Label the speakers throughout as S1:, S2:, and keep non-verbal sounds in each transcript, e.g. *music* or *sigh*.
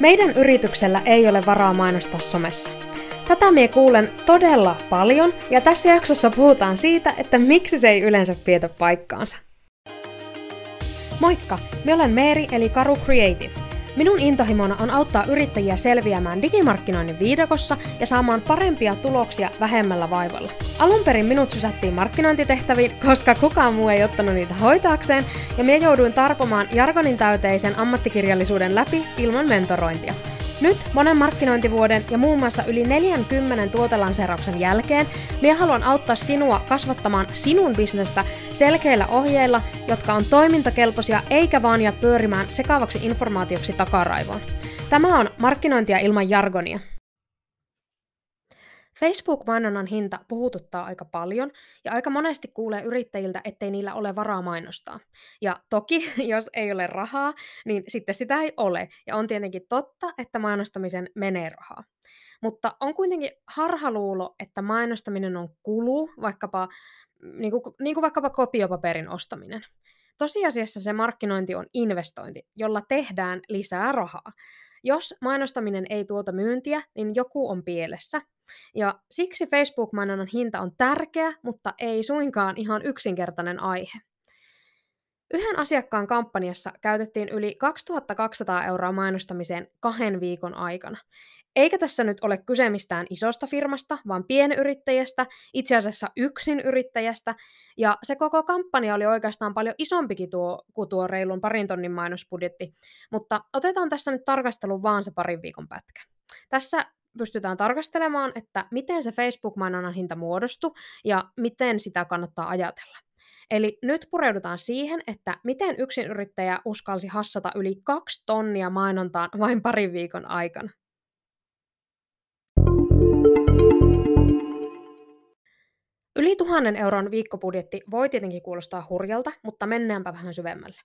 S1: Meidän yrityksellä ei ole varaa mainostaa somessa. Tätä mie kuulen todella paljon ja tässä jaksossa puhutaan siitä, että miksi se ei yleensä vietä paikkaansa. Moikka! Me olen Meeri eli Karu Creative. Minun intohimona on auttaa yrittäjiä selviämään digimarkkinoinnin viidakossa ja saamaan parempia tuloksia vähemmällä vaivalla. Alun perin minut sysättiin markkinointitehtäviin, koska kukaan muu ei ottanut niitä hoitaakseen, ja minä jouduin tarpomaan jargonin täyteisen ammattikirjallisuuden läpi ilman mentorointia. Nyt monen markkinointivuoden ja muun muassa yli 40 tuotelanseerauksen jälkeen minä haluan auttaa sinua kasvattamaan sinun bisnestä selkeillä ohjeilla, jotka on toimintakelpoisia eikä vaan ja pyörimään sekaavaksi informaatioksi takaraivoon. Tämä on markkinointia ilman jargonia. Facebook-mainonnan hinta puhututtaa aika paljon ja aika monesti kuulee yrittäjiltä, ettei niillä ole varaa mainostaa. Ja toki, *laughs* jos ei ole rahaa, niin sitten sitä ei ole. Ja on tietenkin totta, että mainostamisen menee rahaa. Mutta on kuitenkin harhaluulo, että mainostaminen on kulu, vaikkapa, niin kuin, niin kuin vaikkapa kopiopaperin ostaminen. Tosiasiassa se markkinointi on investointi, jolla tehdään lisää rahaa. Jos mainostaminen ei tuota myyntiä, niin joku on pielessä. Ja siksi Facebook-mainonnan hinta on tärkeä, mutta ei suinkaan ihan yksinkertainen aihe. Yhden asiakkaan kampanjassa käytettiin yli 2200 euroa mainostamiseen kahden viikon aikana. Eikä tässä nyt ole kyse mistään isosta firmasta, vaan pienyrittäjästä, itse asiassa yksin yrittäjästä, ja se koko kampanja oli oikeastaan paljon isompikin tuo, kuin tuo reilun parin tonnin mainosbudjetti, mutta otetaan tässä nyt tarkastelun vaan se parin viikon pätkä. Tässä pystytään tarkastelemaan, että miten se Facebook-mainonnan hinta muodostui ja miten sitä kannattaa ajatella. Eli nyt pureudutaan siihen, että miten yrittäjä uskalsi hassata yli kaksi tonnia mainontaan vain parin viikon aikana. Yli tuhannen euron viikkobudjetti voi tietenkin kuulostaa hurjalta, mutta mennäänpä vähän syvemmälle.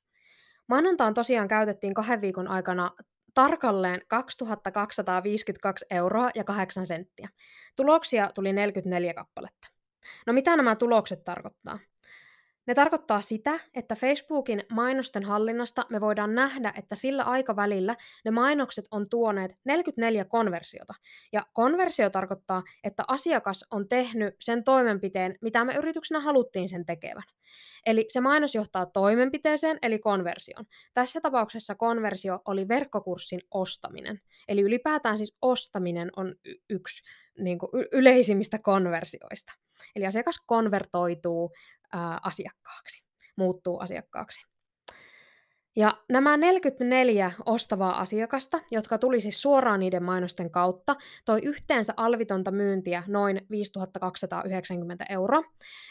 S1: Mainontaan tosiaan käytettiin kahden viikon aikana tarkalleen 2252 euroa ja 8 senttiä. Tuloksia tuli 44 kappaletta. No mitä nämä tulokset tarkoittaa? Ne tarkoittaa sitä, että Facebookin mainosten hallinnasta me voidaan nähdä, että sillä aikavälillä ne mainokset on tuoneet 44 konversiota. Ja konversio tarkoittaa, että asiakas on tehnyt sen toimenpiteen, mitä me yrityksenä haluttiin sen tekevän. Eli se mainos johtaa toimenpiteeseen, eli konversioon. Tässä tapauksessa konversio oli verkkokurssin ostaminen. Eli ylipäätään siis ostaminen on y- yksi niin kuin yleisimmistä konversioista. Eli asiakas konvertoituu ää, asiakkaaksi, muuttuu asiakkaaksi. Ja nämä 44 ostavaa asiakasta, jotka tuli siis suoraan niiden mainosten kautta, toi yhteensä alvitonta myyntiä noin 5290 euroa.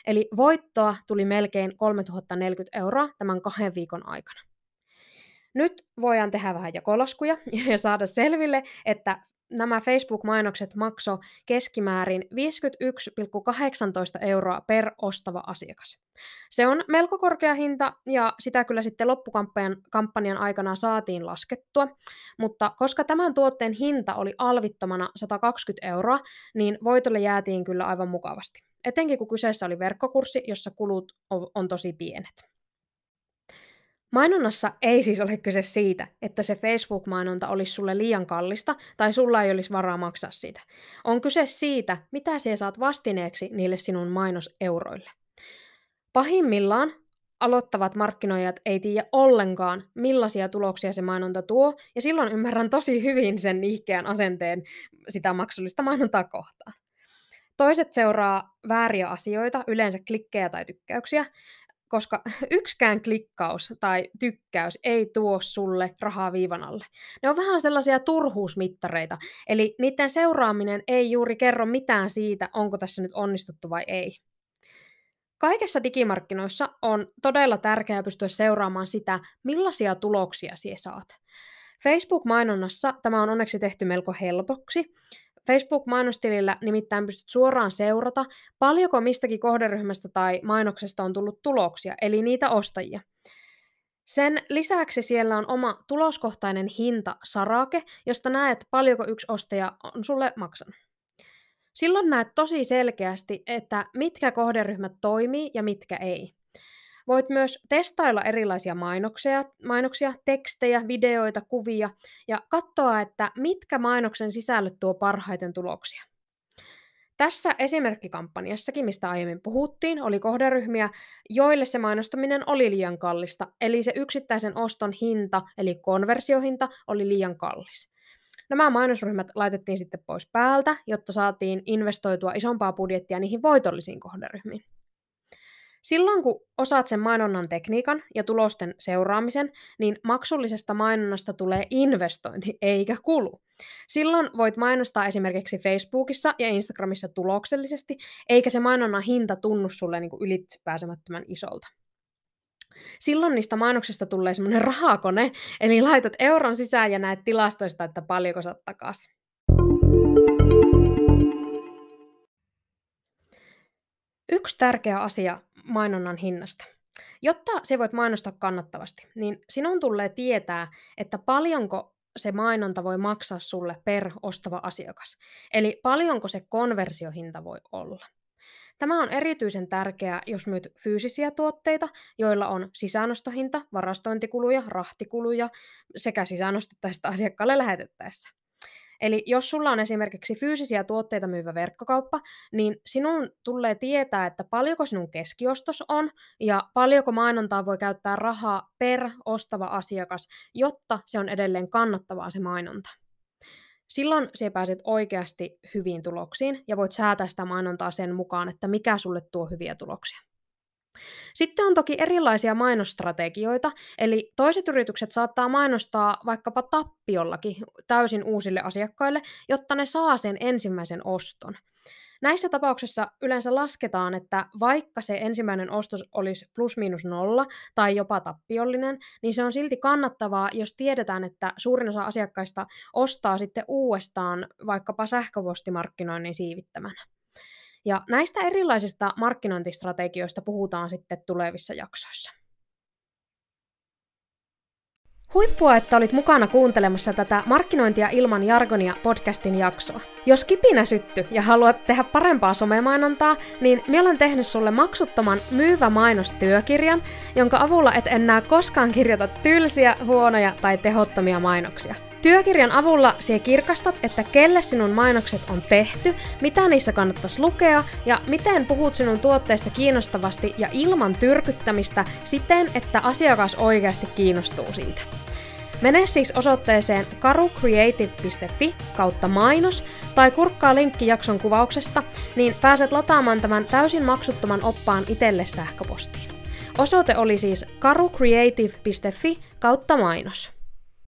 S1: Eli voittoa tuli melkein 3040 euroa tämän kahden viikon aikana. Nyt voidaan tehdä vähän jakolaskuja ja saada selville, että nämä Facebook-mainokset makso keskimäärin 51,18 euroa per ostava asiakas. Se on melko korkea hinta ja sitä kyllä sitten loppukampanjan kampanjan aikana saatiin laskettua, mutta koska tämän tuotteen hinta oli alvittomana 120 euroa, niin voitolle jäätiin kyllä aivan mukavasti. Etenkin kun kyseessä oli verkkokurssi, jossa kulut on tosi pienet. Mainonnassa ei siis ole kyse siitä, että se Facebook-mainonta olisi sulle liian kallista tai sulla ei olisi varaa maksaa siitä. On kyse siitä, mitä sinä saat vastineeksi niille sinun mainoseuroille. Pahimmillaan aloittavat markkinoijat ei tiedä ollenkaan, millaisia tuloksia se mainonta tuo, ja silloin ymmärrän tosi hyvin sen nihkeän asenteen sitä maksullista mainontaa kohtaan. Toiset seuraa vääriä asioita, yleensä klikkejä tai tykkäyksiä, koska *laughs* yksikään klikkaus tai tykkäys ei tuo sulle rahaa viivan alle. Ne on vähän sellaisia turhuusmittareita, eli niiden seuraaminen ei juuri kerro mitään siitä, onko tässä nyt onnistuttu vai ei. Kaikessa digimarkkinoissa on todella tärkeää pystyä seuraamaan sitä, millaisia tuloksia sie saat. Facebook-mainonnassa tämä on onneksi tehty melko helpoksi, Facebook-mainostilillä nimittäin pystyt suoraan seurata, paljonko mistäkin kohderyhmästä tai mainoksesta on tullut tuloksia, eli niitä ostajia. Sen lisäksi siellä on oma tuloskohtainen hinta-sarake, josta näet paljonko yksi ostaja on sulle maksanut. Silloin näet tosi selkeästi, että mitkä kohderyhmät toimii ja mitkä ei. Voit myös testailla erilaisia mainoksia, mainoksia, tekstejä, videoita, kuvia ja katsoa, että mitkä mainoksen sisällöt tuo parhaiten tuloksia. Tässä esimerkkikampanjassakin, mistä aiemmin puhuttiin, oli kohderyhmiä, joille se mainostaminen oli liian kallista, eli se yksittäisen oston hinta, eli konversiohinta, oli liian kallis. Nämä mainosryhmät laitettiin sitten pois päältä, jotta saatiin investoitua isompaa budjettia niihin voitollisiin kohderyhmiin. Silloin kun osaat sen mainonnan tekniikan ja tulosten seuraamisen, niin maksullisesta mainonnasta tulee investointi eikä kulu. Silloin voit mainostaa esimerkiksi Facebookissa ja Instagramissa tuloksellisesti, eikä se mainonnan hinta tunnu sulle niin ylitsepääsemättömän isolta. Silloin niistä mainoksista tulee semmoinen rahakone, eli laitat euron sisään ja näet tilastoista, että paljonko saat takaisin. Yksi tärkeä asia mainonnan hinnasta. Jotta se voit mainostaa kannattavasti, niin sinun tulee tietää, että paljonko se mainonta voi maksaa sulle per ostava asiakas. Eli paljonko se konversiohinta voi olla. Tämä on erityisen tärkeää, jos myyt fyysisiä tuotteita, joilla on sisäänostohinta, varastointikuluja, rahtikuluja sekä sisäänostettaista asiakkaalle lähetettäessä. Eli jos sulla on esimerkiksi fyysisiä tuotteita myyvä verkkokauppa, niin sinun tulee tietää, että paljonko sinun keskiostos on ja paljonko mainontaa voi käyttää rahaa per ostava asiakas, jotta se on edelleen kannattavaa se mainonta. Silloin sinä pääset oikeasti hyviin tuloksiin ja voit säätää sitä mainontaa sen mukaan, että mikä sulle tuo hyviä tuloksia. Sitten on toki erilaisia mainosstrategioita, eli toiset yritykset saattaa mainostaa vaikkapa tappiollakin täysin uusille asiakkaille, jotta ne saa sen ensimmäisen oston. Näissä tapauksissa yleensä lasketaan, että vaikka se ensimmäinen ostos olisi plus miinus nolla tai jopa tappiollinen, niin se on silti kannattavaa, jos tiedetään, että suurin osa asiakkaista ostaa sitten uudestaan vaikkapa sähköpostimarkkinoinnin siivittämänä. Ja näistä erilaisista markkinointistrategioista puhutaan sitten tulevissa jaksoissa. Huippua, että olit mukana kuuntelemassa tätä Markkinointia ilman jargonia podcastin jaksoa. Jos kipinä sytty ja haluat tehdä parempaa somemainontaa, niin minä olen tehnyt sulle maksuttoman myyvä mainostyökirjan, jonka avulla et enää koskaan kirjoita tylsiä, huonoja tai tehottomia mainoksia. Työkirjan avulla sie kirkastat, että kelle sinun mainokset on tehty, mitä niissä kannattaisi lukea ja miten puhut sinun tuotteista kiinnostavasti ja ilman tyrkyttämistä siten, että asiakas oikeasti kiinnostuu siitä. Mene siis osoitteeseen karucreative.fi kautta mainos tai kurkkaa linkki jakson kuvauksesta, niin pääset lataamaan tämän täysin maksuttoman oppaan itselle sähköpostiin. Osoite oli siis karucreative.fi kautta mainos.